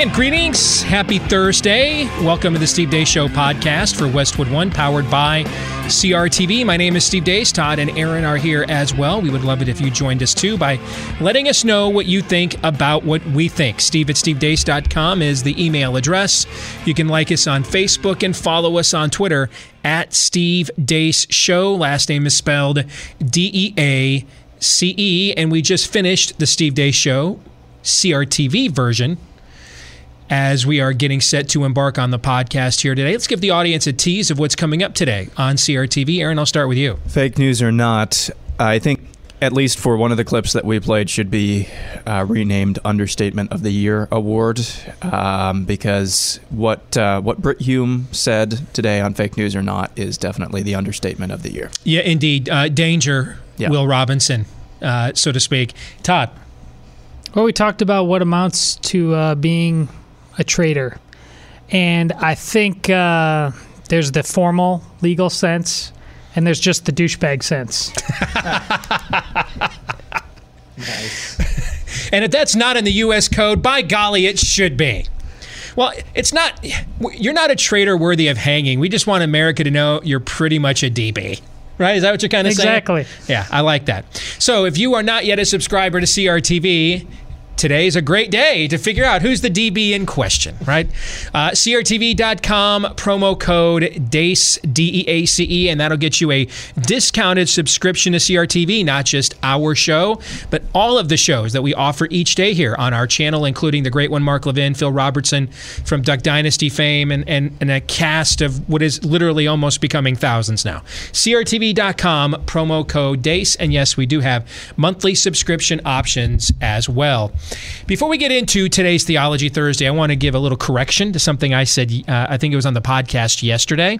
And greetings. Happy Thursday. Welcome to the Steve Deace Show podcast for Westwood One, powered by CRTV. My name is Steve Deace. Todd and Aaron are here as well. We would love it if you joined us too by letting us know what you think about what we think. Steve at stevedeace.com is the email address. You can like us on Facebook and follow us on Twitter at Steve Deace Show. Last name is spelled D E A C E. And we just finished the Steve Deace Show CRTV version as we are getting set to embark on the podcast here today. Let's give the audience a tease of what's coming up today on CRTV. Aaron, I'll start with you. Fake news or not, I think at least for one of the clips that we played should be uh, renamed Understatement of the Year award um, because what uh, what Brit Hume said today on Fake News or Not is definitely the understatement of the year. Yeah, indeed. Uh, danger, Yeah. Will Robinson, uh, so to speak. Todd. Well, we talked about what amounts to uh, being a traitor. And I think uh, there's the formal legal sense, and there's just the douchebag sense. And if that's not in the U.S. code, by golly, it should be. Well, it's not. You're not a traitor worthy of hanging. We just want America to know you're pretty much a DB. Right? Is that what you're kind of Exactly. saying? Exactly. Yeah, I like that. So if you are not yet a subscriber to CRTV, today's a great day to figure out who's the DB in question, right? Uh, CRTV.com, promo code DEACE, D E A C E, and that'll get you a discounted subscription to CRTV, not just our show, but all of the shows that we offer each day here on our channel, including the great one, Mark Levin, Phil Robertson from Duck Dynasty fame, and, and, and a cast of what is literally almost becoming thousands now. CRTV.com, promo code DEACE, and yes, we do have monthly subscription options as well. Before we get into today's Theology Thursday, I want to give a little correction to something I said, uh, I think it was on the podcast yesterday,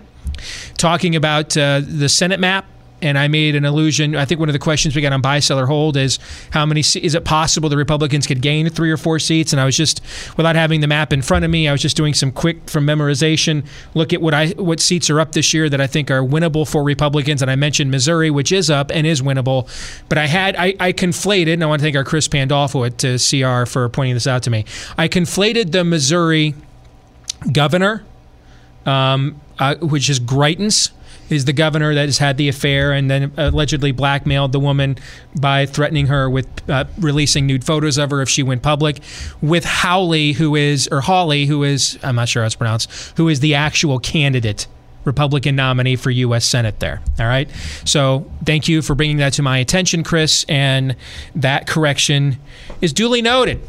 talking about uh, the Senate map. And I made an allusion. I think one of the questions we got on buy, seller, hold is how many is it possible the Republicans could gain three or four seats? And I was just, without having the map in front of me, I was just doing some quick from memorization. Look at what I what seats are up this year that I think are winnable for Republicans. And I mentioned Missouri, which is up and is winnable. But I had I, I conflated, and I want to thank our Chris Pandolfo at uh, CR for pointing this out to me. I conflated the Missouri governor, um, uh, which is Greitens, is the governor that has had the affair and then allegedly blackmailed the woman by threatening her with uh, releasing nude photos of her if she went public, with Howley, who is, or Hawley, who is, I'm not sure how it's pronounced, who is the actual candidate. Republican nominee for U.S. Senate there. All right. So thank you for bringing that to my attention, Chris. And that correction is duly noted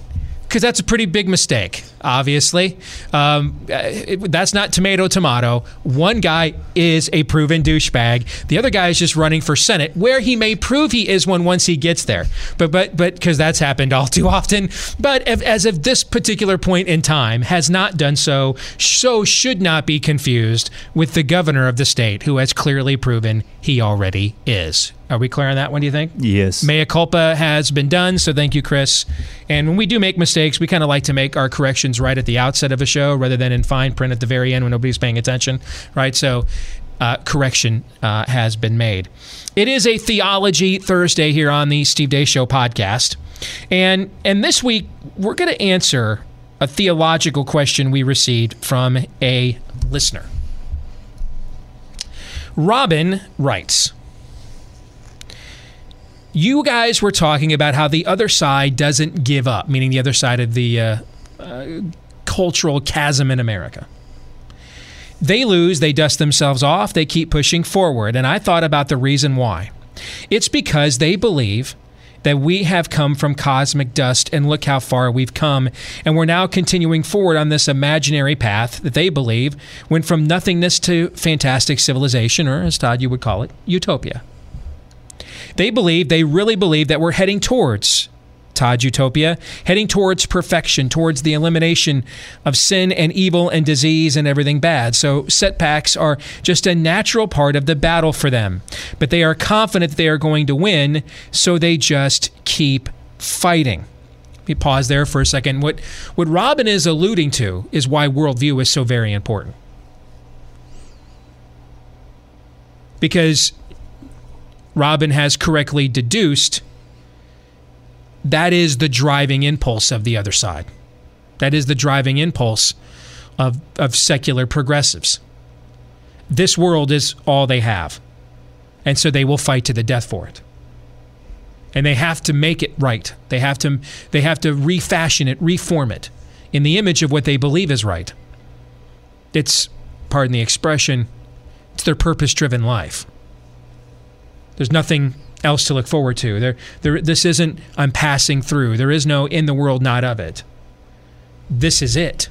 because that's a pretty big mistake, obviously. Um, it- that's not tomato, tomato. One guy is a proven douchebag. The other guy is just running for Senate, where he may prove he is one once he gets there. But, but, but, because that's happened all too often. But if, as of this particular point in time, has not done so, so should not be confused with the governor of the state, who has clearly proven he already is. Are we clear on that one, do you think? Yes. Mea culpa has been done, so thank you, Chris. And when we do make mistakes, we kind of like to make our corrections right at the outset of a show rather than in fine print at the very end when nobody's paying attention, right? So, uh, correction uh, has been made. It is a Theology Thursday here on the Steve Deace Show podcast. And, and this week, we're going to answer a theological question we received from a listener. Robin writes, you guys were talking about how the other side doesn't give up, meaning the other side of the uh, uh, cultural chasm in America. They lose, they dust themselves off, they keep pushing forward. And I thought about the reason why. It's because they believe that we have come from cosmic dust and look how far we've come. And we're now continuing forward on this imaginary path that they believe went from nothingness to fantastic civilization, or as Todd, you would call it, utopia. They believe, they really believe that we're heading towards Todd Utopia, heading towards perfection, towards the elimination of sin and evil and disease and everything bad. So setbacks are just a natural part of the battle for them. But they are confident they are going to win, so they just keep fighting. Let me pause there for a second. What what Robin is alluding to is why worldview is so very important. Because Robin has correctly deduced that is the driving impulse of the other side. That is the driving impulse of, of secular progressives. This world is all they have. And so they will fight to the death for it. And they have to make it right. They have to they have to refashion it, reform it in the image of what they believe is right. It's pardon the expression, it's their purpose-driven life. There's nothing else to look forward to. There, there, this isn't I'm passing through. There is no in the world, not of it. This is it.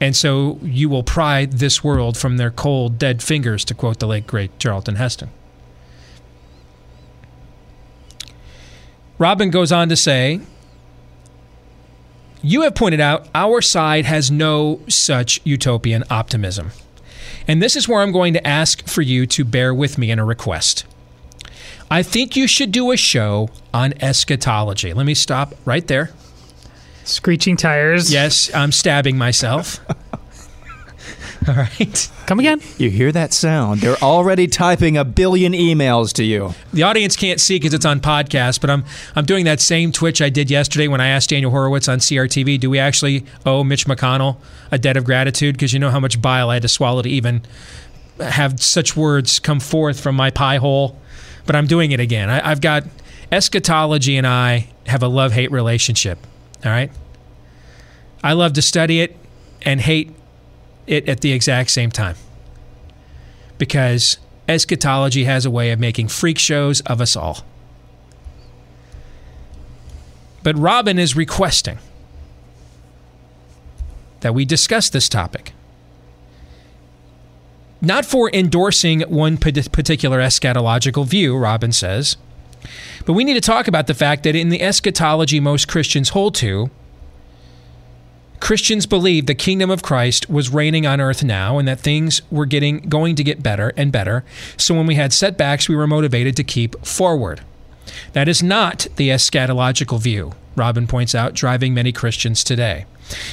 And so you will pry this world from their cold, dead fingers, to quote the late great Charlton Heston. Robin goes on to say, You have pointed out our side has no such utopian optimism. And this is where I'm going to ask for you to bear with me in a request. I think you should do a show on eschatology. Let me stop right there. Screeching tires. Yes, I'm stabbing myself. All right. Come again. You hear that sound? They're already typing a billion emails to you. The audience can't see because it's on podcast, but I'm I'm doing that same Twitch I did yesterday when I asked Daniel Horowitz on CRTV, do we actually owe Mitch McConnell a debt of gratitude? Because you know how much bile I had to swallow to even have such words come forth from my pie hole. But I'm doing it again. I, I've got eschatology and I have a love hate relationship. All right. I love to study it and hate it at the exact same time. Because eschatology has a way of making freak shows of us all. But Robin is requesting that we discuss this topic. Not for endorsing one particular eschatological view, Robin says, but we need to talk about the fact that in the eschatology most Christians hold to, Christians believed the kingdom of Christ was reigning on earth now and that things were getting going to get better and better. So when we had setbacks, we were motivated to keep forward. That is not the eschatological view, Robin points out, driving many Christians today.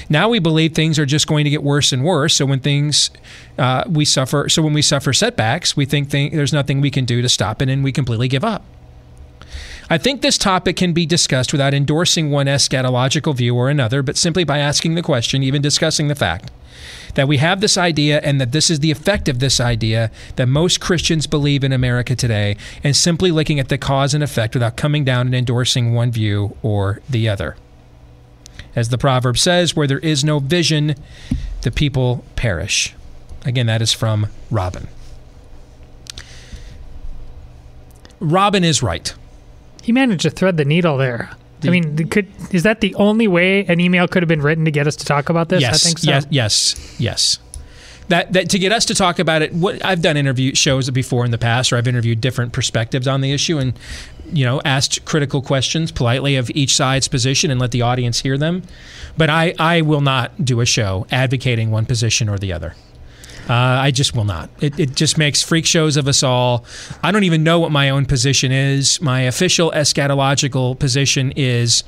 Now we believe things are just going to get worse and worse. So when things uh, we suffer, so when we suffer setbacks, we think th- there's nothing we can do to stop it, and we completely give up. I think this topic can be discussed without endorsing one eschatological view or another, but simply by asking the question, even discussing the fact that we have this idea and that this is the effect of this idea that most Christians believe in America today, and simply looking at the cause and effect without coming down and endorsing one view or the other. As the proverb says, where there is no vision, the people perish. Again, that is from Robin. Robin is right. He managed to thread the needle there. I mean, could is that the only way an email could have been written to get us to talk about this? Yes, I think so. yes, yes, yes. That, that to get us to talk about it. What I've done interview shows before in the past, or I've interviewed different perspectives on the issue, and you know, asked critical questions politely of each side's position and let the audience hear them. But I, I will not do a show advocating one position or the other. Uh, I just will not. It, it just makes freak shows of us all. I don't even know what my own position is. My official eschatological position is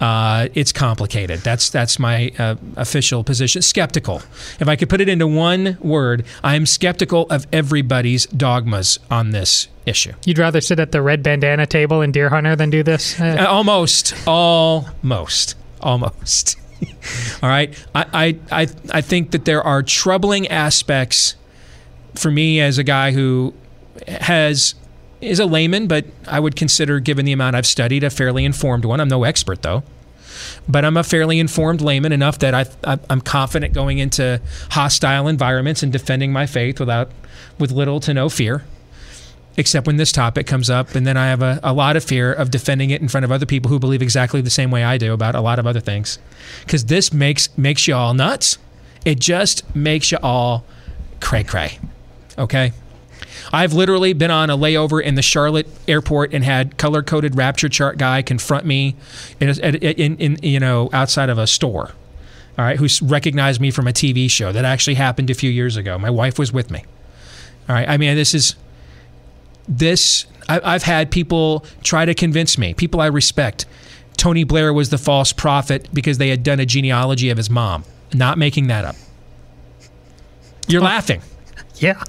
uh, it's complicated. That's that's my uh, official position. Skeptical. If I could put it into one word, I am skeptical of everybody's dogmas on this issue. You'd rather sit at the red bandana table in Deer Hunter than do this? Uh, almost, almost, almost. All right. I, I, I, I think that there are troubling aspects for me as a guy who has is a layman, but I would consider, given the amount I've studied, a fairly informed one. I'm no expert though, but I'm a fairly informed layman enough that I, I I'm confident going into hostile environments and defending my faith without with little to no fear except when this topic comes up. And then I have a, a lot of fear of defending it in front of other people who believe exactly the same way I do about a lot of other things. Because this makes makes you all nuts. It just makes you all cray cray. Okay? I've literally been on a layover in the Charlotte airport and had color coded rapture chart guy confront me in, in, in, you know outside of a store. All right, who recognized me from a TV show that actually happened a few years ago. My wife was with me. All right, I mean this is this. I, I've had people try to convince me, people I respect. Tony Blair was the false prophet because they had done a genealogy of his mom. Not making that up. You're laughing. Yeah.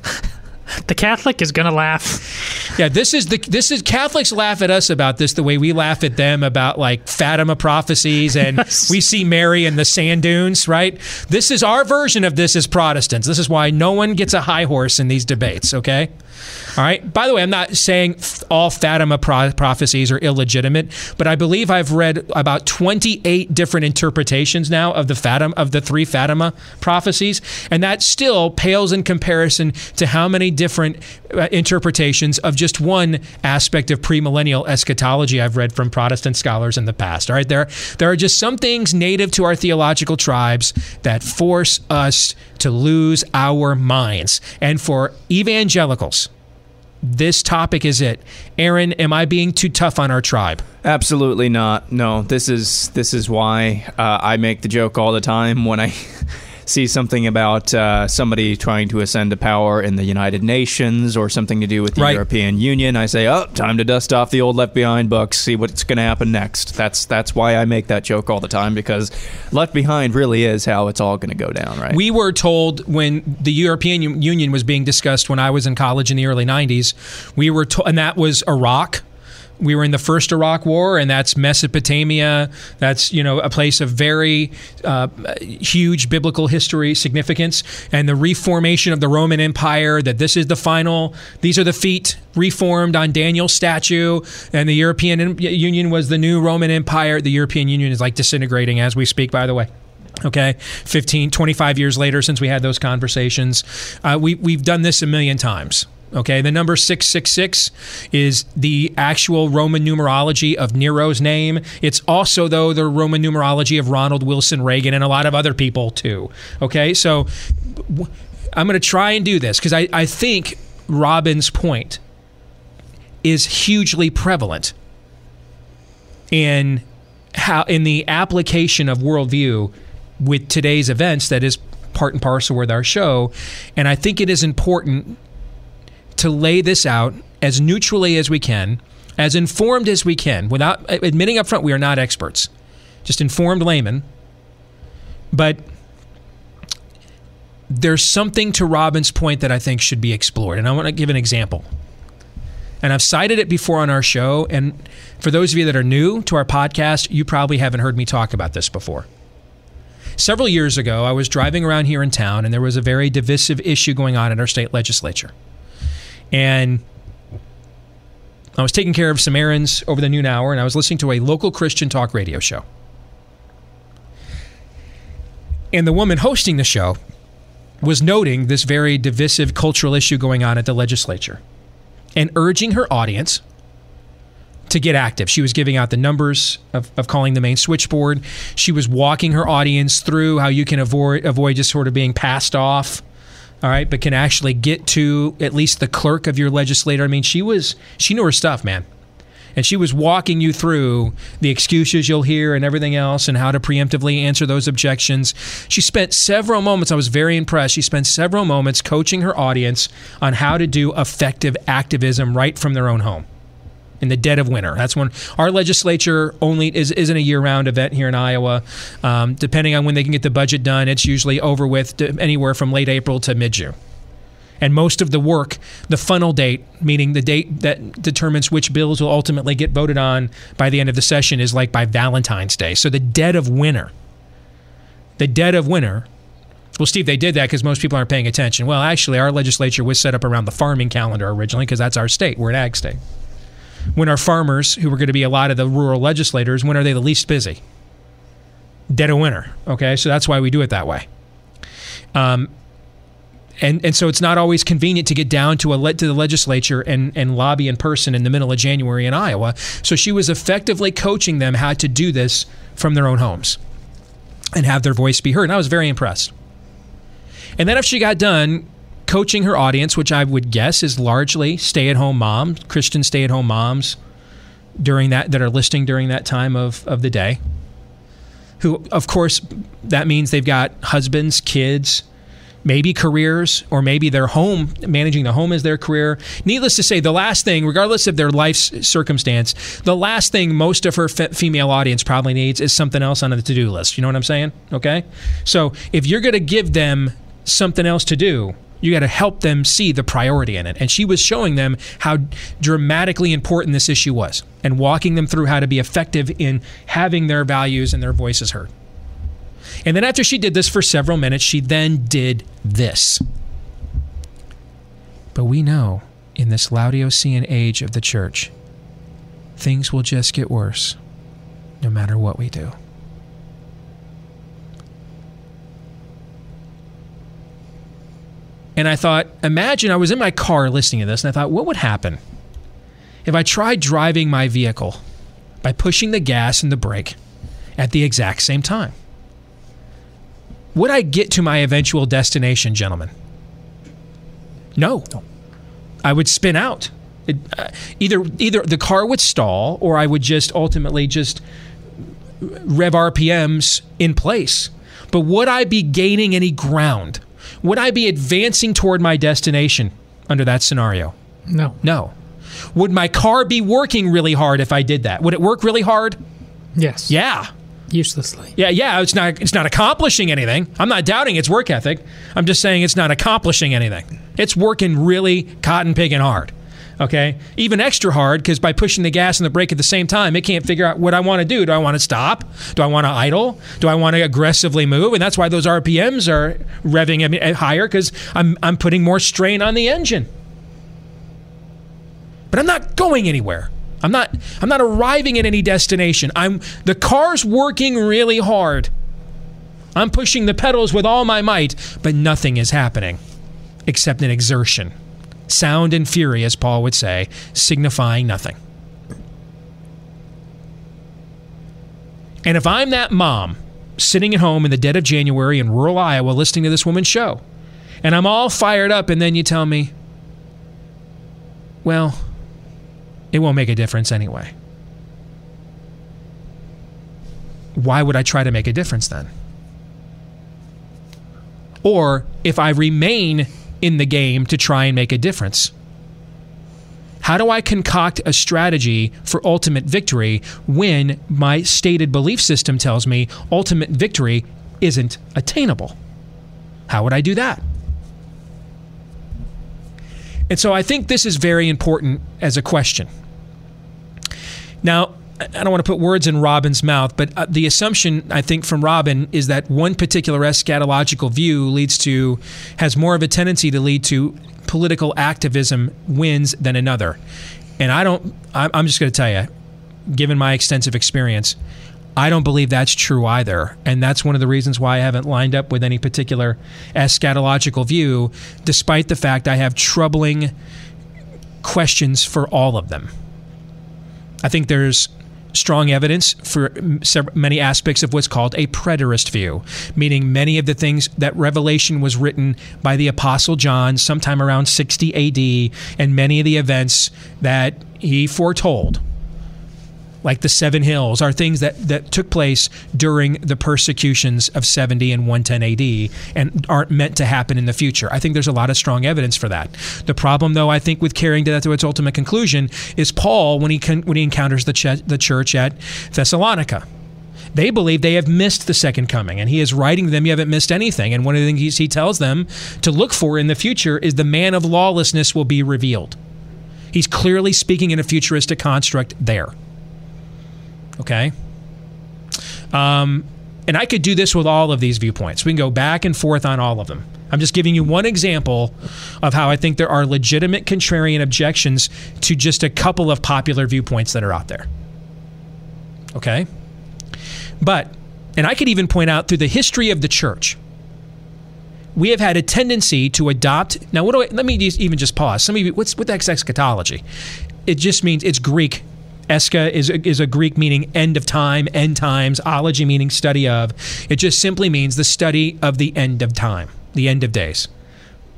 The Catholic is gonna laugh. Yeah, this is the this is Catholics laugh at us about this the way we laugh at them about like Fatima prophecies and we see Mary in the sand dunes, right? This is our version of this as Protestants. This is why no one gets a high horse in these debates, okay? All right. By the way, I'm not saying all Fatima pro- prophecies are illegitimate, but I believe I've read about 28 different interpretations now of the Fatima of the three Fatima prophecies, and that still pales in comparison to how many different uh, interpretations of just one aspect of premillennial eschatology I've read from Protestant scholars in the past. All right, there there are just some things native to our theological tribes that force us to lose our minds, and for evangelicals this topic is it. Aaron, am I being too tough on our tribe? Absolutely not. No, this is this is why uh, I make the joke all the time when I see something about uh, somebody trying to ascend to power in the United Nations or something to do with the Right. European Union. I say, "Oh, time to dust off the old Left Behind books. See what's going to happen next." That's that's why I make that joke all the time because Left Behind really is how it's all going to go down, right? We were told when the European Union was being discussed when I was in college in the early 90s, we were to- and that was Iraq. We were in the first Iraq War, and that's Mesopotamia. That's you know a place of very uh, huge biblical history significance, and the reformation of the Roman Empire. That this is the final. These are the feet reformed on Daniel's statue, and the European Union was the new Roman Empire. The European Union is like disintegrating as we speak. By the way. Okay, 15, 25 years later since we had those conversations. Uh, we, we've done this a million times. Okay, the number 666 is the actual Roman numerology of Nero's name. It's also, though, the Roman numerology of Ronald Wilson Reagan and a lot of other people, too. Okay, so I'm going to try and do this because I, I think Robin's point is hugely prevalent in how in the application of worldview with today's events that is part and parcel with our show and i think it is important to lay this out as neutrally as we can as informed as we can without admitting up front we are not experts just informed laymen but there's something to robin's point that i think should be explored and i want to give an example and I've cited it before on our show. And for those of you that are new to our podcast, you probably haven't heard me talk about this before. Several years ago, I was driving around here in town, and there was a very divisive issue going on in our state legislature. And I was taking care of some errands over the noon hour, and I was listening to a local Christian talk radio show. And the woman hosting the show was noting this very divisive cultural issue going on at the legislature and urging her audience to get active. She was giving out the numbers of, of calling the main switchboard. She was walking her audience through how you can avoid avoid just sort of being passed off. All right, but can actually get to at least the clerk of your legislator. I mean, she was she knew her stuff, man. And she was walking you through the excuses you'll hear and everything else and how to preemptively answer those objections. She spent several moments, I was very impressed. She spent several moments coaching her audience on how to do effective activism right from their own home in the dead of winter. That's when our legislature only is, isn't a year-round event here in Iowa. Um, depending on when they can get the budget done, it's usually over with anywhere from late April to mid-June. And most of the work, the funnel date, meaning the date that determines which bills will ultimately get voted on by the end of the session, is like by Valentine's Day. So the dead of winter. The dead of winter. Well, Steve, they did that because most people aren't paying attention. Well, actually, our legislature was set up around the farming calendar originally because that's our state. We're an ag state. When our farmers, who are going to be a lot of the rural legislators, when are they the least busy? Dead of winter. Okay, so that's why we do it that way. Um, and and so it's not always convenient to get down to a to the legislature and and lobby in person in the middle of January in Iowa. So she was effectively coaching them how to do this from their own homes and have their voice be heard. And I was very impressed. And then after she got done coaching her audience, which I would guess is largely stay-at-home moms, Christian stay-at-home moms during that that are listening during that time of, of the day. Who, of course, that means they've got husbands, kids, maybe careers, or maybe their home, managing the home is their career. Needless to say, the last thing, regardless of their life's circumstance, the last thing most of her fe- female audience probably needs is something else on the to do list. You know what I'm saying? Okay? So if you're going to give them something else to do, you got to help them see the priority in it. And she was showing them how dramatically important this issue was and walking them through how to be effective in having their values and their voices heard. And then after she did this for several minutes, she then did this. But we know in this Laodicean age of the church, things will just get worse no matter what we do. And I thought, imagine I was in my car listening to this, and I thought, what would happen if I tried driving my vehicle by pushing the gas and the brake at the exact same time? Would I get to my eventual destination, gentlemen? No. I would spin out. It, uh, either either the car would stall, or I would just ultimately just rev RPMs in place. But would I be gaining any ground? Would I be advancing toward my destination under that scenario? No. No. Would my car be working really hard if I did that? Would it work really hard? Yes. Yeah. Uselessly. Yeah, yeah, it's not it's not accomplishing anything. I'm not doubting its work ethic. I'm just saying it's not accomplishing anything. It's working really cotton picking hard. Okay? Even extra hard because by pushing the gas and the brake at the same time, it can't figure out what I want to do. Do I want to stop? Do I want to idle? Do I want to aggressively move? And that's why those RPMs are revving higher because I'm I'm putting more strain on the engine. But I'm not going anywhere. I'm not I'm not arriving at any destination. I'm the car's working really hard. I'm pushing the pedals with all my might, but nothing is happening except an exertion. Sound and fury, as Paul would say, signifying nothing. And if I'm that mom sitting at home in the dead of January in rural Iowa listening to this woman's show, and I'm all fired up, and then you tell me, well, it won't make a difference anyway. Why would I try to make a difference then? Or if I remain in the game to try and make a difference, how do I concoct a strategy for ultimate victory when my stated belief system tells me ultimate victory isn't attainable? How would I do that? And so I think this is very important as a question. Now, I don't want to put words in Robin's mouth, but uh, the assumption I think from Robin is that one particular eschatological view leads to has more of a tendency to lead to political activism wins than another. And I don't. I'm I'm just going to tell you, given my extensive experience, I don't believe that's true either. And that's one of the reasons why I haven't lined up with any particular eschatological view, despite the fact I have troubling questions for all of them. I think there's strong evidence for many aspects of what's called a preterist view, meaning many of the things that Revelation was written by the Apostle John sometime around 60 AD, and many of the events that he foretold like the seven hills, are things that, that took place during the persecutions of 70 and 110 AD and aren't meant to happen in the future. I think there's a lot of strong evidence for that. The problem, though, I think with carrying that to its ultimate conclusion is Paul when he con- when he encounters the, ch- the church at Thessalonica. They believe they have missed the second coming, and he is writing to them, You haven't missed anything. And one of the things he tells them to look for in the future is the man of lawlessness will be revealed. He's clearly speaking in a futuristic construct there. Okay. Um, and I could do this with all of these viewpoints. We can go back and forth on all of them. I'm just giving you one example of how I think there are legitimate contrarian objections to just a couple of popular viewpoints that are out there. Okay? But, and I could even point out through the history of the church, we have had a tendency to adopt. Now, what do I, let me just, even just pause. Some of you, what's, what the heck's eschatology? It just means it's Greek Escha is is a Greek meaning end of time, end times, ology meaning study of. It just simply means the study of the end of time, the end of days.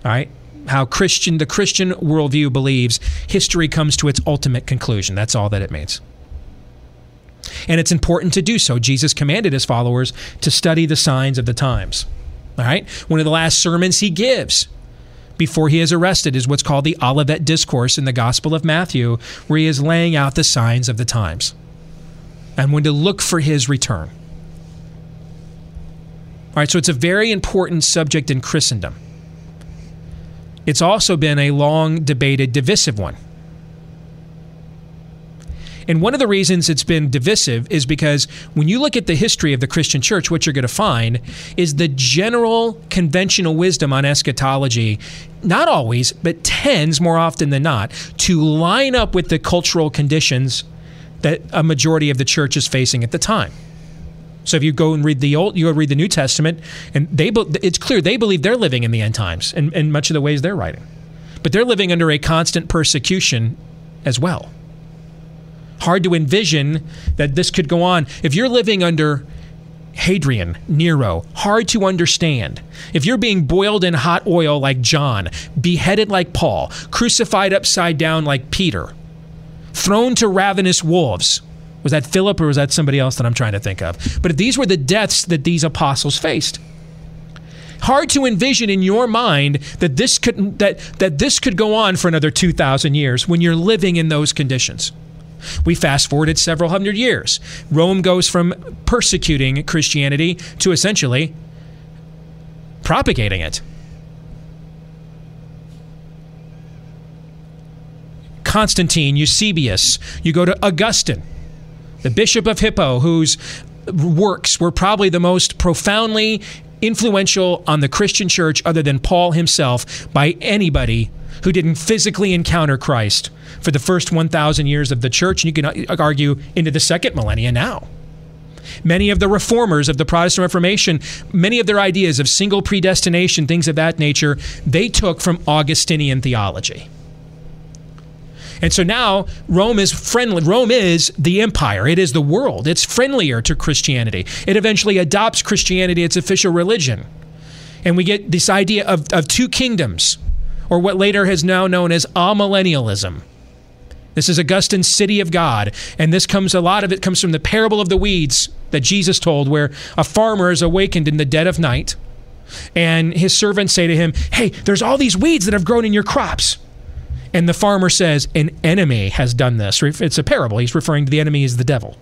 All right? how Christian the Christian worldview believes history comes to its ultimate conclusion. That's all that it means. And it's important to do so. Jesus commanded his followers to study the signs of the times. All right? One of the last sermons he gives before he is arrested is what's called the Olivet Discourse in the Gospel of Matthew, where he is laying out the signs of the times and when to look for his return. All right, so it's a very important subject in Christendom. It's also been a long debated, divisive one. And one of the reasons it's been divisive is because when you look at the history of the Christian church, what you're going to find is the general conventional wisdom on eschatology, not always, but tends more often than not to line up with the cultural conditions that a majority of the church is facing at the time. So if you go and read the old, you go read the New Testament, and they it's clear they believe they're living in the end times in, in much of the ways they're writing, but they're living under a constant persecution as well. Hard to envision that this could go on if you're living under Hadrian, Nero, hard to understand. If you're being boiled in hot oil like John, beheaded like Paul, crucified upside down like Peter, thrown to ravenous wolves was that Philip or was that somebody else that I'm trying to think of? But if these were the deaths that these apostles faced. Hard to envision in your mind that this could that that this could go on for another 2000 years when you're living in those conditions. We fast forwarded several hundred years. Rome goes from persecuting Christianity to essentially propagating it. Constantine, Eusebius, you go to Augustine the Bishop of Hippo, whose works were probably the most profoundly influential on the Christian church, other than Paul himself, by anybody who didn't physically encounter Christ for the first 1,000 years of the church, and you can uh, argue into the second millennia now. Many of the reformers of the Protestant Reformation, many of their ideas of single predestination, things of that nature, they took from Augustinian theology. And so now Rome is friendly. Rome is the empire. It is the world. It's friendlier to Christianity. It eventually adopts Christianity its official religion. And we get this idea of, of two kingdoms, or what later is now known as amillennialism. This is Augustine's city of God. And this comes, a lot of it comes from the parable of the weeds that Jesus told, where a farmer is awakened in the dead of night. And his servants say to him, Hey, there's all these weeds that have grown in your crops. And the farmer says, An enemy has done this. It's a parable. He's referring to the enemy as the devil.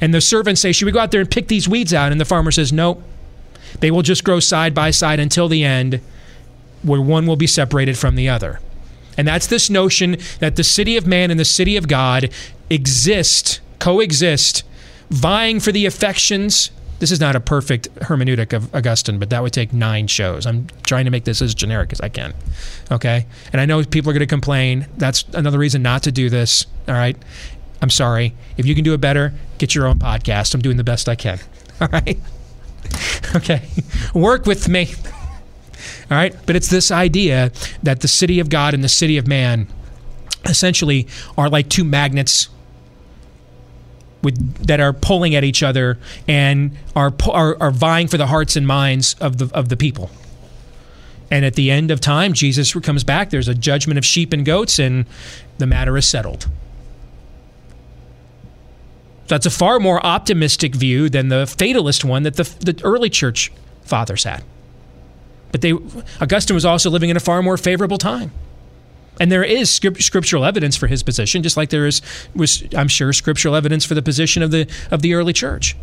And the servants say, Should we go out there and pick these weeds out? And the farmer says, Nope. They will just grow side by side until the end, where one will be separated from the other. And that's this notion that the city of man and the city of God exist, coexist, vying for the affections this is not a perfect hermeneutic of Augustine, but that would take nine shows. I'm trying to make this as generic as I can. Okay? And I know people are going to complain. That's another reason not to do this. All right? I'm sorry. If you can do it better, get your own podcast. I'm doing the best I can. All right? Okay. Work with me. All right? But it's this idea that the city of God and the city of man essentially are like two magnets with that are pulling at each other and are, are are vying for the hearts and minds of the of the people. And at the end of time, Jesus comes back. There's a judgment of sheep and goats, and the matter is settled. That's a far more optimistic view than the fatalist one that the, the early church fathers had. But they, Augustine was also living in a far more favorable time. And there is scriptural evidence for his position, just like there is, was, I'm sure, scriptural evidence for the position of the of the early church.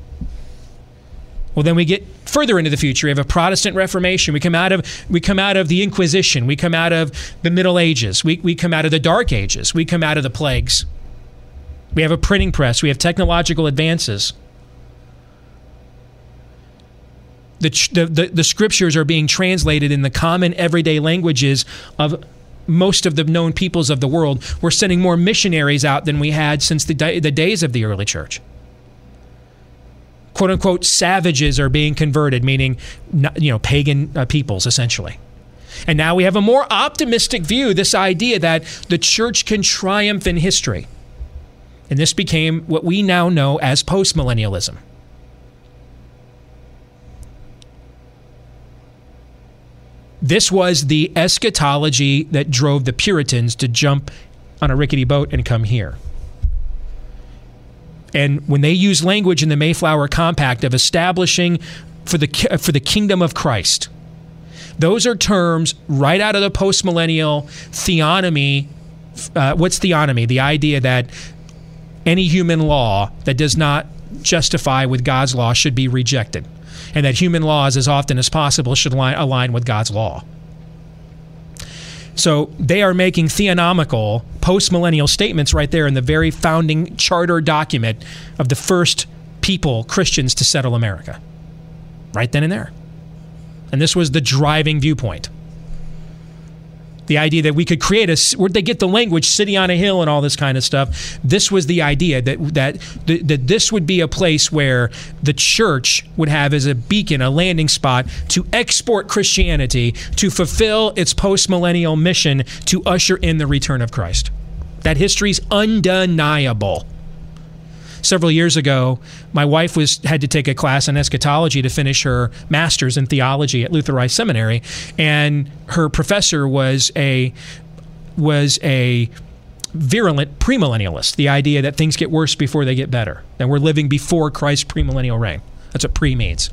Well, then we get further into the future. We have a Protestant Reformation. We come out of we come out of the Inquisition. We come out of the Middle Ages. We, we come out of the Dark Ages. We come out of the plagues. We have a printing press. We have technological advances. The, the, the, scriptures are being translated in the common everyday languages of most of the known peoples of the world. We're sending more missionaries out than we had since the, the days of the early church. Quote unquote savages are being converted, meaning you know pagan uh, peoples essentially. And now we have a more optimistic view, this idea that the church can triumph in history. And this became what we now know as postmillennialism. This was the eschatology that drove the Puritans to jump on a rickety boat and come here. And when they use language in the Mayflower Compact of establishing for the for the kingdom of Christ, those are terms right out of the postmillennial theonomy. Uh, what's theonomy? The idea that any human law that does not justify with God's law should be rejected, and that human laws, as often as possible, should align, align with God's law. So they are making theonomical postmillennial statements right there in the very founding charter document of the first people, Christians, to settle America. Right then and there. And this was the driving viewpoint. The idea that we could create a where'd they get the language city on a hill and all this kind of stuff. This was the idea that that that this would be a place where the church would have as a beacon, a landing spot to export Christianity to fulfill its post-millennial mission to usher in the return of Christ. That history's undeniable several years ago, my wife was had to take a class in eschatology to finish her master's in theology at Luther Rice Seminary, and her professor was a was a virulent premillennialist. The idea that things get worse before they get better, that we're living before Christ's premillennial reign. That's what pre means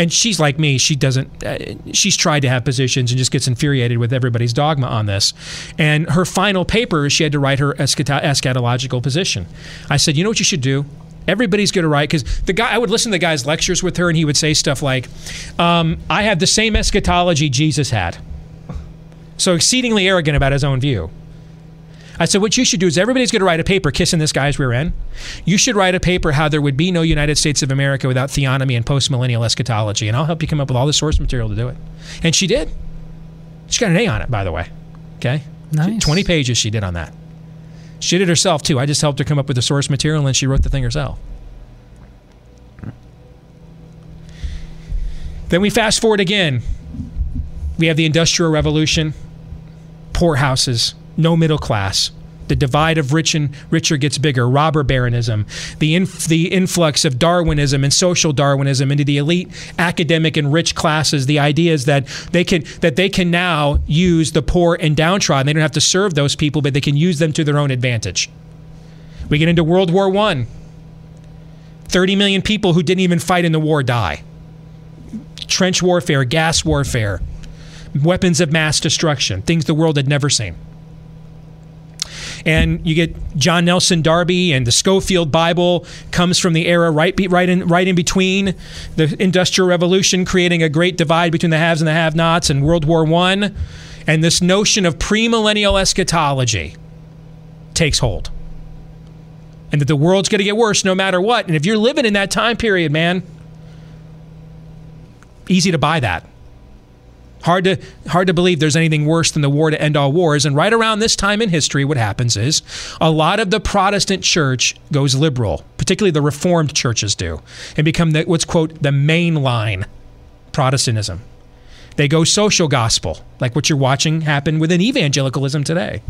and she's like me. She doesn't. Uh, she's tried to have positions and just gets infuriated with everybody's dogma on this. And her final paper, she had to write her eschatological position. I said, you know what you should do. Everybody's going to write because the guy. I would listen to the guy's lectures with her, and he would say stuff like, um, "I have the same eschatology Jesus had." So exceedingly arrogant about his own view. I said, what you should do is everybody's going to write a paper kissing this guy's rear end. You should write a paper how there would be no United States of America without theonomy and postmillennial eschatology, and I'll help you come up with all the source material to do it. And she did. She got an A on it, by the way. Okay? Nice. 20 pages she did on that. She did it herself, too. I just helped her come up with the source material, and she wrote the thing herself. Then we fast forward again. We have the Industrial Revolution, poorhouses, no middle class. The divide of rich and richer gets bigger. Robber baronism, the inf- the influx of Darwinism and social Darwinism into the elite academic and rich classes. The idea is that they can that they can now use the poor and downtrodden. They don't have to serve those people, but they can use them to their own advantage. We get into World War One. 30 million people who didn't even fight in the war die. Trench warfare, gas warfare, weapons of mass destruction, things the world had never seen and you get John Nelson Darby and the Scofield Bible comes from the era right be, right in right in between the Industrial Revolution, creating a great divide between the haves and the have-nots, and World War One, and this notion of premillennial eschatology takes hold. And that the world's going to get worse no matter what. And if you're living in that time period, man, easy to buy that. Hard to hard to believe there's anything worse than the war to end all wars. And right around this time in history, what happens is a lot of the Protestant church goes liberal, particularly the Reformed churches do, and become the, what's quote the mainline Protestantism. They go social gospel, like what you're watching happen within evangelicalism today.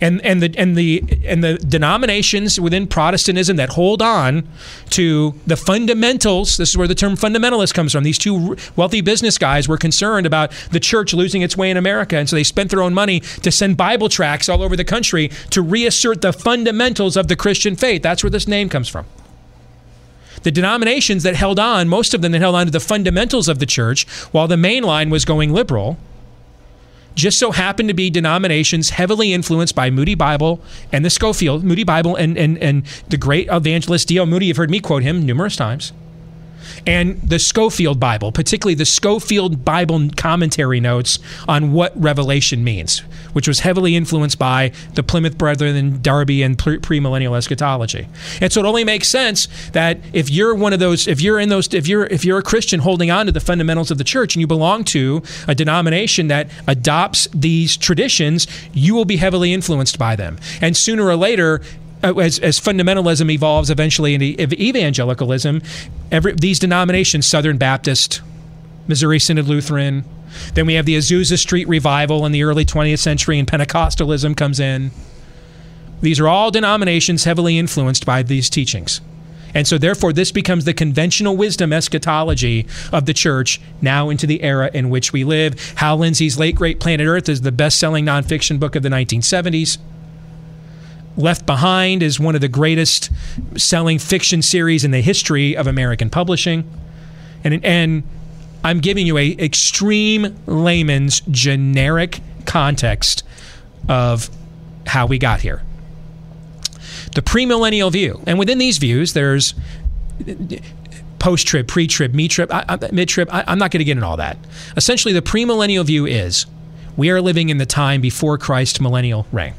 And and the and the and the denominations within Protestantism that hold on to the fundamentals, this is where the term fundamentalist comes from. These two wealthy business guys were concerned about the church losing its way in America, and so they spent their own money to send Bible tracts all over the country to reassert the fundamentals of the Christian faith. That's where this name comes from the denominations that held on, most of them that held on to the fundamentals of the church, while the main line was going liberal, just so happened to be denominations heavily influenced by Moody Bible and the Scofield, Moody Bible and, and, and the great evangelist D.L. Moody. You've heard me quote him numerous times and the Scofield Bible, particularly the Scofield Bible commentary notes on what Revelation means, which was heavily influenced by the Plymouth Brethren and Darby and premillennial eschatology. And so it only makes sense that if you're one of those, if you're in those, if you're if you're a Christian holding on to the fundamentals of the church and you belong to a denomination that adopts these traditions, you will be heavily influenced by them. And sooner or later, Uh, as, as fundamentalism evolves eventually into evangelicalism, every, these denominations, Southern Baptist, Missouri Synod Lutheran, then we have the Azusa Street revival in the early 20th century, and Pentecostalism comes in. These are all denominations heavily influenced by these teachings. And so, therefore, this becomes the conventional wisdom eschatology of the church now into the era in which we live. Hal Lindsey's Late Great Planet Earth is the best selling nonfiction book of the 1970s. Left Behind is one of the greatest selling fiction series in the history of American publishing. And, and I'm giving you a extreme layman's generic context of how we got here. The premillennial view, and within these views, there's post trib, pre trib, mid trib, mid trib. I'm not going to get into all that. Essentially, the premillennial view is we are living in the time before Christ's millennial reign,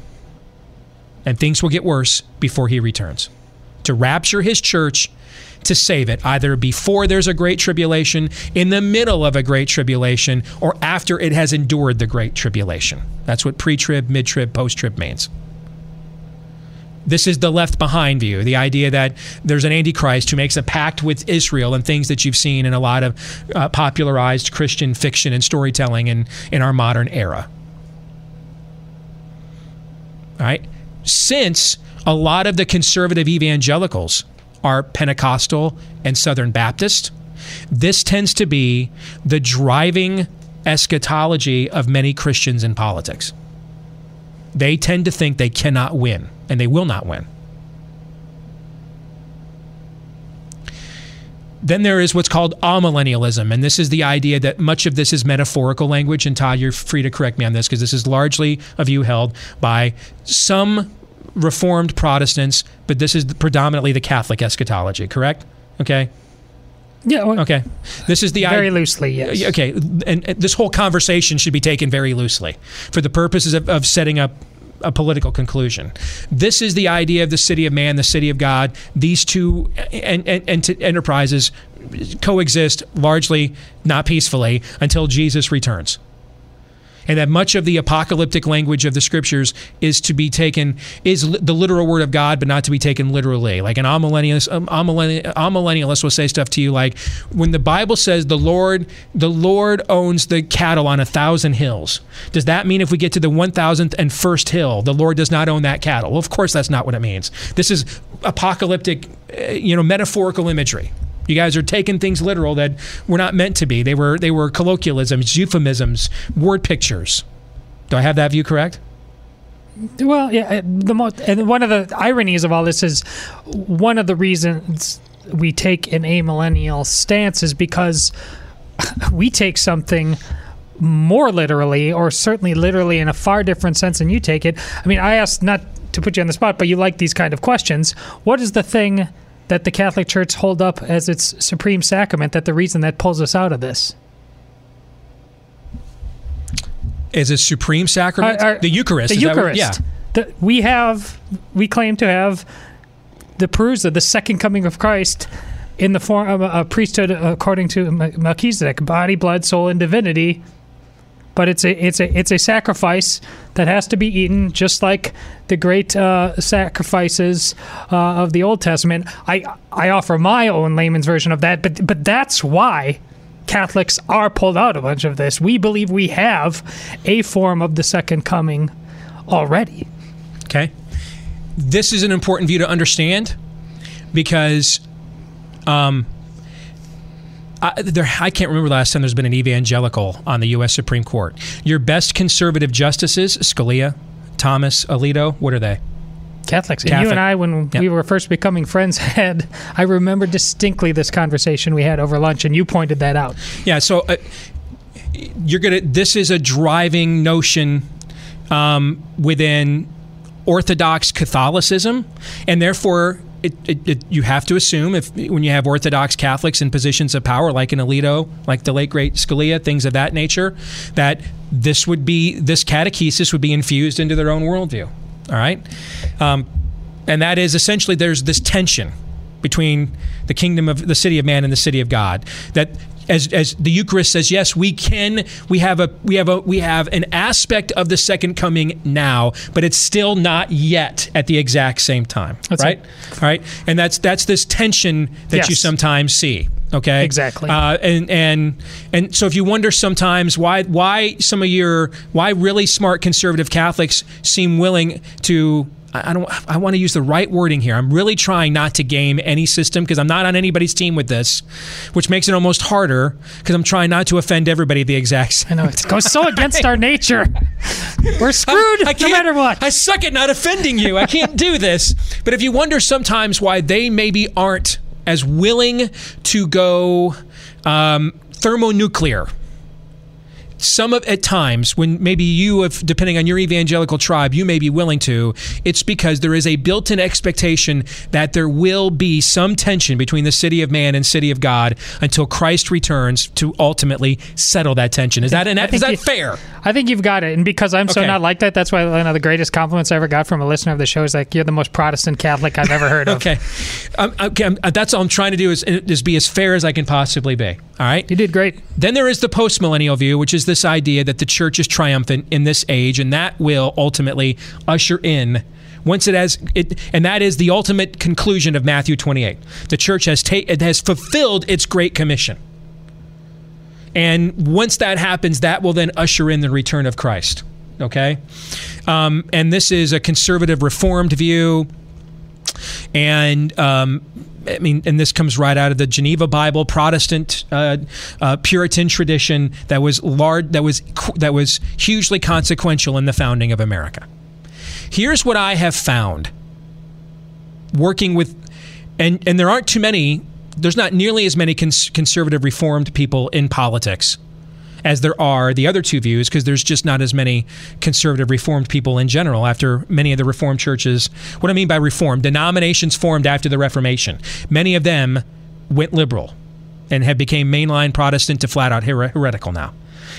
and things will get worse before he returns to rapture his church to save it, either before there's a great tribulation, in the middle of a great tribulation, or after it has endured the great tribulation. That's what pre trib, mid trib, post trib means. This is the left behind view, the idea that there's an antichrist who makes a pact with Israel and things that you've seen in a lot of uh, popularized Christian fiction and storytelling in, in our modern era. All right? Since a lot of the conservative evangelicals are Pentecostal and Southern Baptist, this tends to be the driving eschatology of many Christians in politics. They tend to think they cannot win and they will not win. Then there is what's called amillennialism, and this is the idea that much of this is metaphorical language. And Todd, you're free to correct me on this because this is largely a view held by some Reformed Protestants, but this is predominantly the Catholic eschatology, correct? Okay. Yeah. Well, okay. This is the very I- loosely. Yes. Okay, and, and, this whole conversation should be taken very loosely for the purposes of, of setting up a political conclusion. This is the idea of the city of man, the city of God. These two en- en- enterprises coexist largely not peacefully until Jesus returns and that much of the apocalyptic language of the scriptures is to be taken is the literal word of God, but not to be taken literally. Like an amillennialist, um, amillennialist will say stuff to you like, when the Bible says the Lord, the Lord owns the cattle on a thousand hills. Does that mean if we get to the one thousandth and first hill, the Lord does not own that cattle? Well, of course, that's not what it means. This is apocalyptic, uh, you know, metaphorical imagery. You guys are taking things literal that were not meant to be. They were they were colloquialisms, euphemisms, word pictures. Do I have that view correct? Well, yeah. Uh, the most and one of the ironies of all this is one of the reasons we take an amillennial stance is because we take something more literally, or certainly literally in a far different sense than you take it. I mean, I asked not to put you on the spot, but you like these kind of questions. What is the thing that the Catholic Church hold up as its supreme sacrament that the reason that pulls us out of this? Is a supreme sacrament? Our, our, the Eucharist. The Eucharist. What, yeah. The, we have, we claim to have the Parousia, the second coming of Christ, in the form of a, a priesthood according to Melchizedek, body, blood, soul, and divinity but it's a it's a it's a sacrifice that has to be eaten, just like the great uh, sacrifices uh, of the Old Testament. I I offer my own layman's version of that, but but that's why Catholics are pulled out a bunch of this. We believe we have a form of the second coming already. Okay, this is an important view to understand because. Um, I, there, I can't remember the last time there's been an evangelical on the U.S. Supreme Court. Your best conservative justices, Scalia, Thomas, Alito, what are they? Catholics. And you and I, when yep. we were first becoming friends, had I remember distinctly this conversation we had over lunch, and you pointed that out. Yeah. So uh, you're gonna. This is a driving notion um, within Orthodox Catholicism, and therefore it, it, it, you have to assume if when you have Orthodox Catholics in positions of power, like in Alito, like the late great Scalia, things of that nature, that this would be this catechesis would be infused into their own worldview. All right, um, and that is essentially there's this tension between the kingdom of the city of man and the city of God that as, as the Eucharist says, yes, we can. We have a we have a we have an aspect of the second coming now, but it's still not yet at the exact same time. That's right, it. all right, and that's that's this tension that yes. you sometimes see. Okay, exactly. Uh, and and and so if you wonder sometimes why why some of your why really smart conservative Catholics seem willing to I I don't. I want to use the right wording here. I'm really trying not to game any system because I'm not on anybody's team with this, which makes it almost harder because I'm trying not to offend everybody the exact same. I know it goes so against our nature. We're screwed I no can't- matter what. I suck at not offending you. I can't do this. But if you wonder sometimes why they maybe aren't as willing to go um, thermonuclear, some of at times when maybe you have depending on your evangelical tribe you may be willing to it's because there is a built-in expectation that there will be some tension between the city of man and city of god until christ returns to ultimately settle that tension is that an, is that you- fair I think you've got it, and because I'm so Okay. not like that, that's why one of the greatest compliments I ever got from a listener of the show is like, "You're the most Protestant Catholic I've ever heard of." Okay, um, okay. I'm, that's all I'm trying to do is, is be as fair as I can possibly be. All right. You did great. Then there is the post millennial view, which is this idea that the church is triumphant in this age, and that will ultimately usher in. Once it has it, and that is the ultimate conclusion of Matthew 28. The church has ta- it has fulfilled its great commission, and once that happens, that will then usher in the return of Christ. Okay, um, and this is a conservative reformed view and um, I mean, and this comes right out of the Geneva Bible, Protestant uh, uh, Puritan tradition that was large, that was that was hugely consequential in the founding of America. Here's what I have found working with, and and there aren't too many. There's not nearly as many cons- conservative Reformed people in politics as there are the other two views because there's just not as many conservative reformed people in general after many of the reformed churches. What i mean by reformed denominations formed after the reformation. Many of them went liberal and have became mainline protestant to flat out here- heretical now.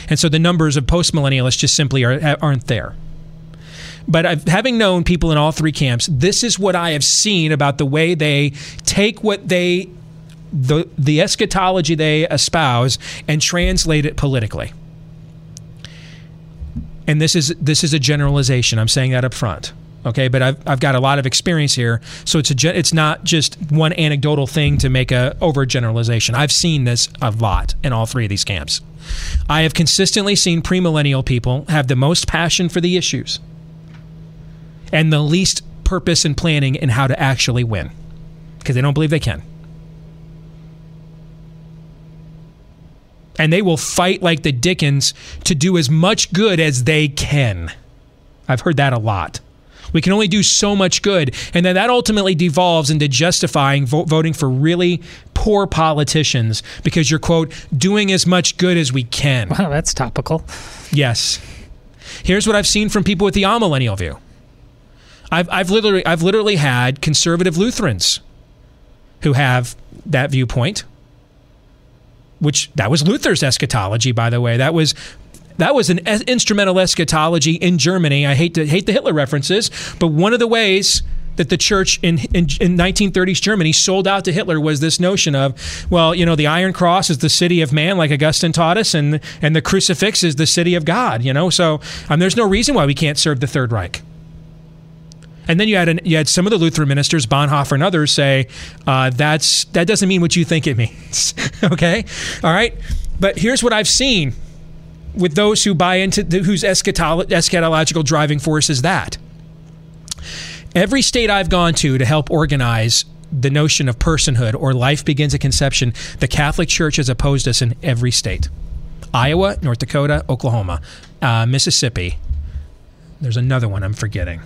And so the numbers of postmillennialists just simply are, aren't there. But I've, having known people in all three camps, this is what I have seen about the way they take what they the the eschatology they espouse and translate it politically. And this is this is a generalization. I'm saying that up front. Okay, but I've, I've got a lot of experience here, so it's a it's not just one anecdotal thing to make a overgeneralization. I've seen this a lot in all three of these camps. I have consistently seen premillennial people have the most passion for the issues and the least purpose and planning in how to actually win because they don't believe they can. And they will fight like the Dickens to do as much good as they can. I've heard that a lot. We can only do so much good. And then that ultimately devolves into justifying vo- voting for really poor politicians because you're, quote, doing as much good as we can. Wow, that's topical. Yes. Here's what I've seen from people with the amillennial view. I've, I've literally I've literally had conservative Lutherans who have that viewpoint. Which that was Luther's eschatology, by the way. That was that was an es- instrumental eschatology in Germany. I hate to hate the Hitler references, but one of the ways that the church in, in in 1930s Germany sold out to Hitler was this notion of, well, you know, the Iron Cross is the city of man, like Augustine taught us, and and the crucifix is the city of God. You know, so um, there's no reason why we can't serve the Third Reich. And then you had an, you had some of the Lutheran ministers, Bonhoeffer and others, say uh, that's that doesn't mean what you think it means. okay, all right. But here's what I've seen with those who buy into the, whose eschatolo- eschatological driving force is that. Every state I've gone to to help organize the notion of personhood or life begins at conception, the Catholic Church has opposed us in every state. Iowa, North Dakota, Oklahoma, uh, Mississippi. There's another one I'm forgetting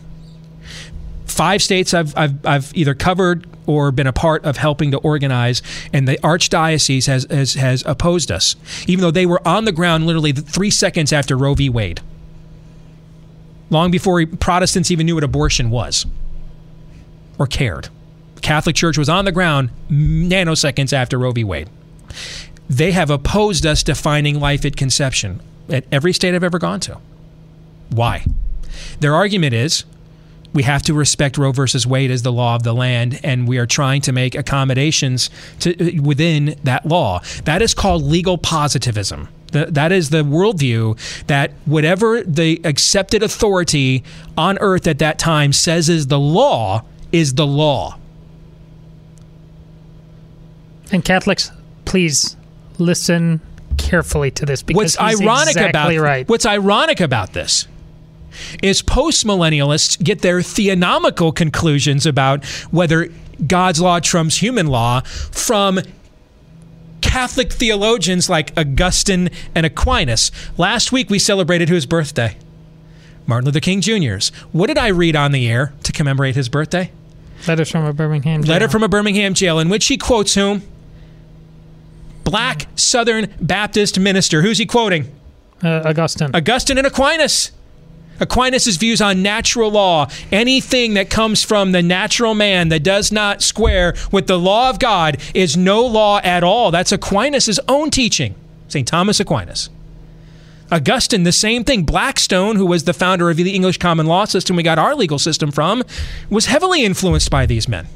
five states I've, I've, I've either covered or been a part of helping to organize, and the archdiocese has, has, has opposed us, even though they were on the ground literally three seconds after Roe v. Wade, long before Protestants even knew what abortion was or cared. Catholic Church was on the ground nanoseconds after Roe v. Wade. They have opposed us defining life at conception at every state I've ever gone to. Why? Their argument is we have to respect Roe versus Wade as the law of the land, and we are trying to make accommodations to uh, within that law. That is called legal positivism. The, that is the worldview that whatever the accepted authority on earth at that time says is the law is the law. And Catholics, please listen carefully to this because What's ironic exactly about right. what's ironic about this is postmillennialists get their theonomical conclusions about whether God's law trumps human law from Catholic theologians like Augustine and Aquinas. Last week we celebrated whose birthday? Martin Luther King Jr.'s. What did I read on the air to commemorate his birthday? Letters from a Birmingham jail. Letter from a Birmingham jail in which he quotes whom? Black Southern Baptist minister. Who's he quoting? uh, Augustine. Augustine and Aquinas. Aquinas' views on natural law, anything that comes from the natural man that does not square with the law of God is no law at all. That's Aquinas' own teaching. St. Thomas Aquinas. Augustine, the same thing. Blackstone, who was the founder of the English common law system we got our legal system from, was heavily influenced by these men.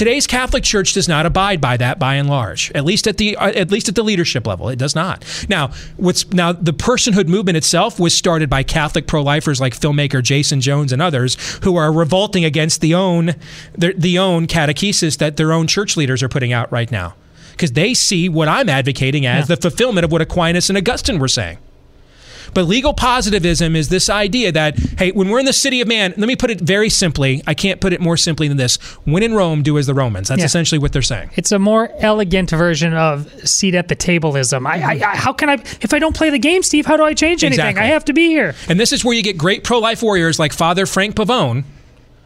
Today's Catholic Church does not abide by that by and large, at least at the uh, at least at the leadership level. It does not. Now, what's now the personhood movement itself was started by Catholic pro-lifers like filmmaker Jason Jones and others who are revolting against the own the, the own catechesis that their own church leaders are putting out right now because they see what I'm advocating as Yeah. the fulfillment of what Aquinas and Augustine were saying. But legal positivism is this idea that, hey, when we're in the city of man, let me put it very simply. I can't put it more simply than this. When in Rome, do as the Romans. That's Yeah. essentially what they're saying. It's a more elegant version of seat at the tableism. I, I, I, how can I, if I don't play the game, Steve, how do I change anything? Exactly. I have to be here. And this is where you get great pro life warriors like Father Frank Pavone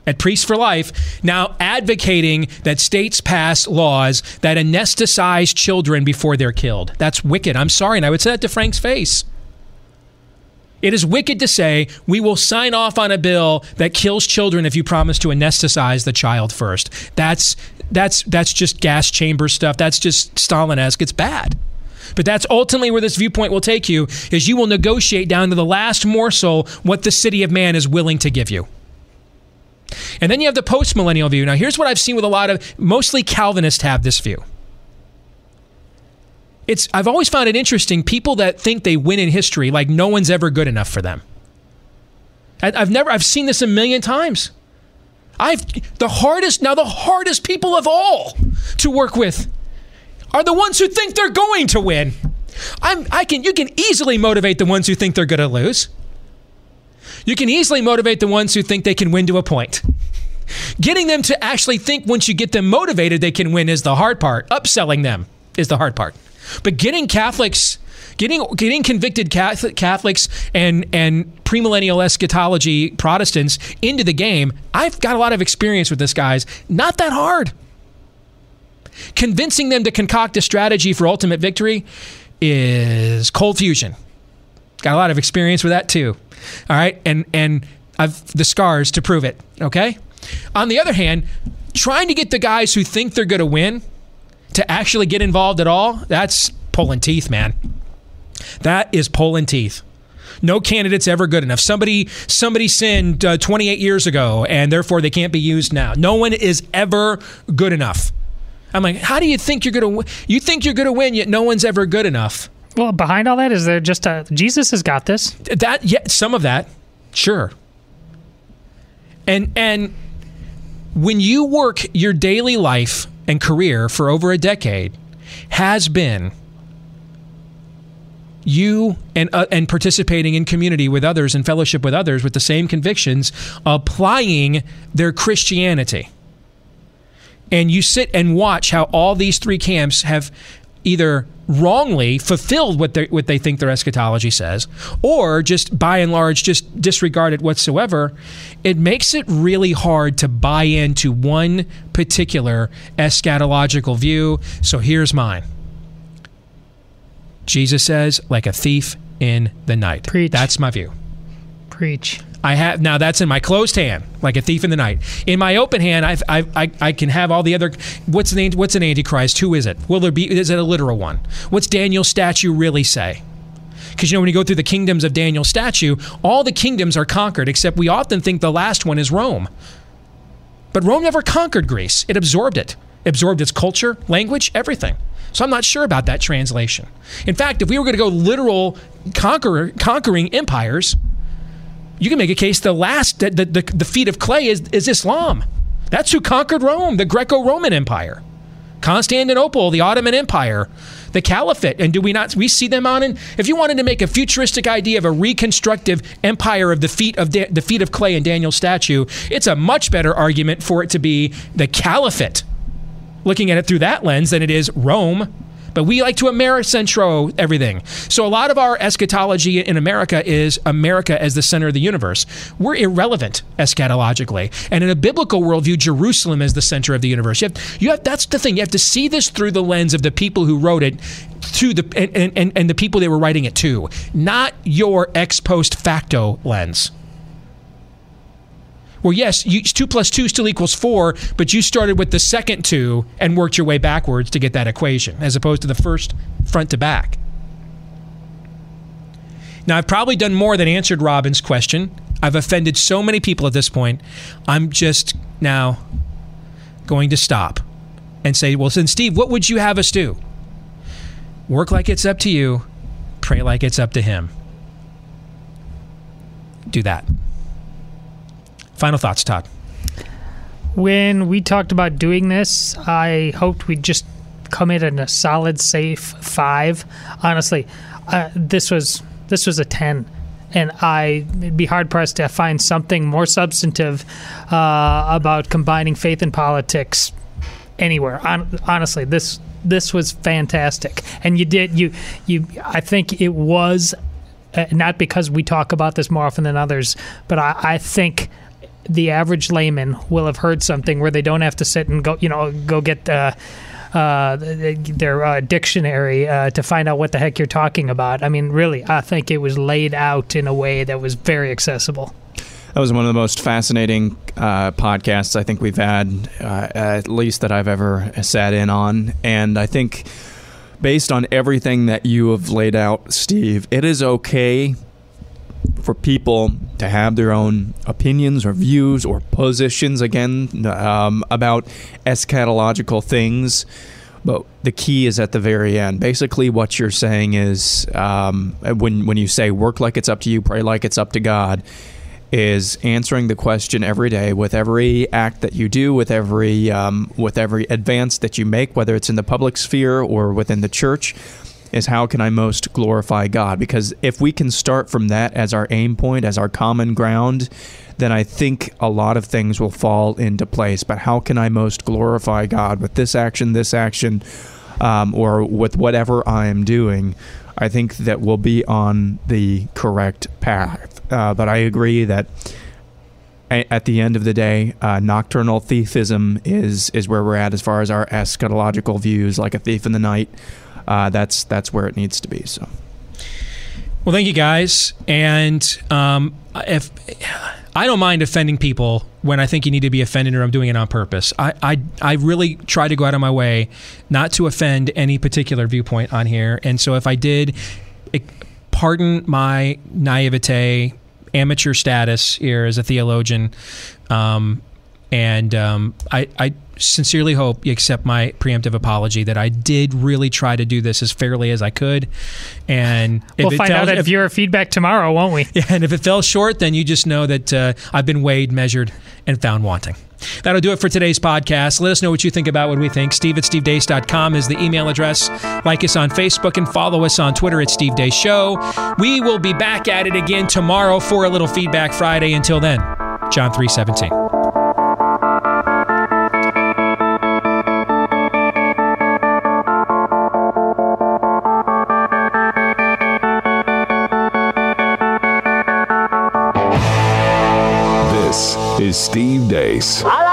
at Priests for Life now advocating that states pass laws that anesthetize children before they're killed. That's wicked. I'm sorry. And I would say that to Frank's face. It is wicked to say we will sign off on a bill that kills children if you promise to anesthetize the child first. That's that's that's just gas chamber stuff. That's just Stalin-esque. It's bad. But that's ultimately where this viewpoint will take you is you will negotiate down to the last morsel what the city of man is willing to give you. And then you have the post-millennial view. Now here's what I've seen with a lot of mostly Calvinists have this view. It's I've always found it interesting people that think they win in history like no one's ever good enough for them. I, I've never I've seen this a million times. I've the hardest now the hardest people of all to work with are the ones who think they're going to win. I'm I can you can easily motivate the ones who think they're going to lose. You can easily motivate the ones who think they can win to a point. Getting them to actually think once you get them motivated they can win is the hard part. Upselling them is the hard part. But getting Catholics, getting getting convicted Catholics and and premillennial eschatology Protestants into the game, I've got a lot of experience with this, guys. Not that hard. Convincing them to concoct a strategy for ultimate victory is cold fusion. Got a lot of experience with that too. All right, and and I've the scars to prove it. Okay. On the other hand, trying to get the guys who think they're going to win to actually get involved at all, that's pulling teeth, man. That is pulling teeth. No candidate's ever good enough. Somebody somebody sinned uh, 28 years ago, and therefore they can't be used now. No one is ever good enough. I'm like, how do you think you're gonna? Win? You think you're gonna win, yet no one's ever good enough. Well, behind all that, is there just a Jesus has got this? That yeah, some of that, sure. And and when you work your daily life and career for over a decade, has been you and uh, and participating in community with others and fellowship with others with the same convictions, applying their Christianity. And you sit and watch how all these three camps have either wrongly fulfilled what they what they think their eschatology says, or just by and large just disregard it whatsoever. It makes it really hard to buy into one particular eschatological view. So here's mine. Jesus says, like a thief in the night. Preach. That's my view. Preach. I have now that's in my closed hand, like a thief in the night. In my open hand, I've, I, I, I can have all the other. What's an what's an antichrist? Who is it? Will there be? Is it a literal one? What's Daniel's statue really say? Because you know when you go through the kingdoms of Daniel's statue, all the kingdoms are conquered, except we often think the last one is Rome. But Rome never conquered Greece; it absorbed it, absorbed its culture, language, everything. So I'm not sure about that translation. In fact, if we were going to go literal conqueror, conquering empires, you can make a case the last the, the, the, feet of clay is, is Islam. That's who conquered Rome, the Greco-Roman Empire. Constantinople, the Ottoman Empire. the caliphate. And do we not we see them on if you wanted to make a futuristic idea of a reconstructive empire of the feet of da- the feet of clay and Daniel's statue, it's a much better argument for it to be the caliphate. Looking at it through that lens than it is Rome. But we like to Americentro everything. So a lot of our eschatology in America is America as the center of the universe. We're irrelevant eschatologically. And in a biblical worldview, Jerusalem is the center of the universe. You have, you have that's the thing. You have to see this through the lens of the people who wrote it through the and, and, and the people they were writing it to, not your ex post facto lens. Well, yes, you, two plus two still equals four, but you started with the second two and worked your way backwards to get that equation, as opposed to the first front to back. Now, I've probably done more than answered Robin's question. I've offended so many people at this point. I'm just now going to stop and say, well, then, Steve, what would you have us do? Work like it's up to you, pray like it's up to Him. Do that. Final thoughts, Todd. When we talked about doing this, I hoped we'd just come in at a solid, safe five. Honestly, uh, this was this was a ten, and I would be hard pressed to find something more substantive uh, about combining faith and politics anywhere. Hon- honestly, this this was fantastic, and you did you you. I think it was uh, not because we talk about this more often than others, but I, I think the average layman will have heard something where they don't have to sit and go, you know, go get uh, uh, their uh, dictionary uh, to find out what the heck you're talking about. I mean, really, I think it was laid out in a way that was very accessible. That was one of the most fascinating uh, podcasts I think we've had, uh, at least that I've ever sat in on. And I think, based on everything that you have laid out, Steve, it is okay for people to have their own opinions or views or positions again um, about eschatological things. But the key is at the very end. Basically, what you're saying is um, when when you say work like it's up to you, pray like it's up to God, is answering the question every day with every act that you do, with every um, with every advance that you make, whether it's in the public sphere or within the church is how can I most glorify God? Because if we can start from that as our aim point, as our common ground, then I think a lot of things will fall into place. But how can I most glorify God with this action, this action, um, or with whatever I am doing? I think that we'll be on the correct path. Uh, but I agree that at the end of the day, uh, nocturnal thiefism is is where we're at as far as our eschatological views, like a thief in the night uh, that's that's where it needs to be. So. Well, thank you guys, and um, if I don't mind offending people when I think you need to be offended or I'm doing it on purpose. I, I, I really try to go out of my way not to offend any particular viewpoint on here. And so if I did, pardon my naivete, amateur status here as a theologian. Um, and um, I, I sincerely hope you accept my preemptive apology that I did really try to do this as fairly as I could. And we'll find fell, out at if, viewer feedback tomorrow, won't we? Yeah, and if it fell short, then you just know that uh, I've been weighed, measured, and found wanting. That'll do it for today's podcast. Let us know what you think about what we think. Steve at stevedeace.com is the email address. Like us on Facebook and follow us on Twitter at Steve Deace Show. We will be back at it again tomorrow for a little Feedback Friday. Until then, John 317. Is Steve Deace. I.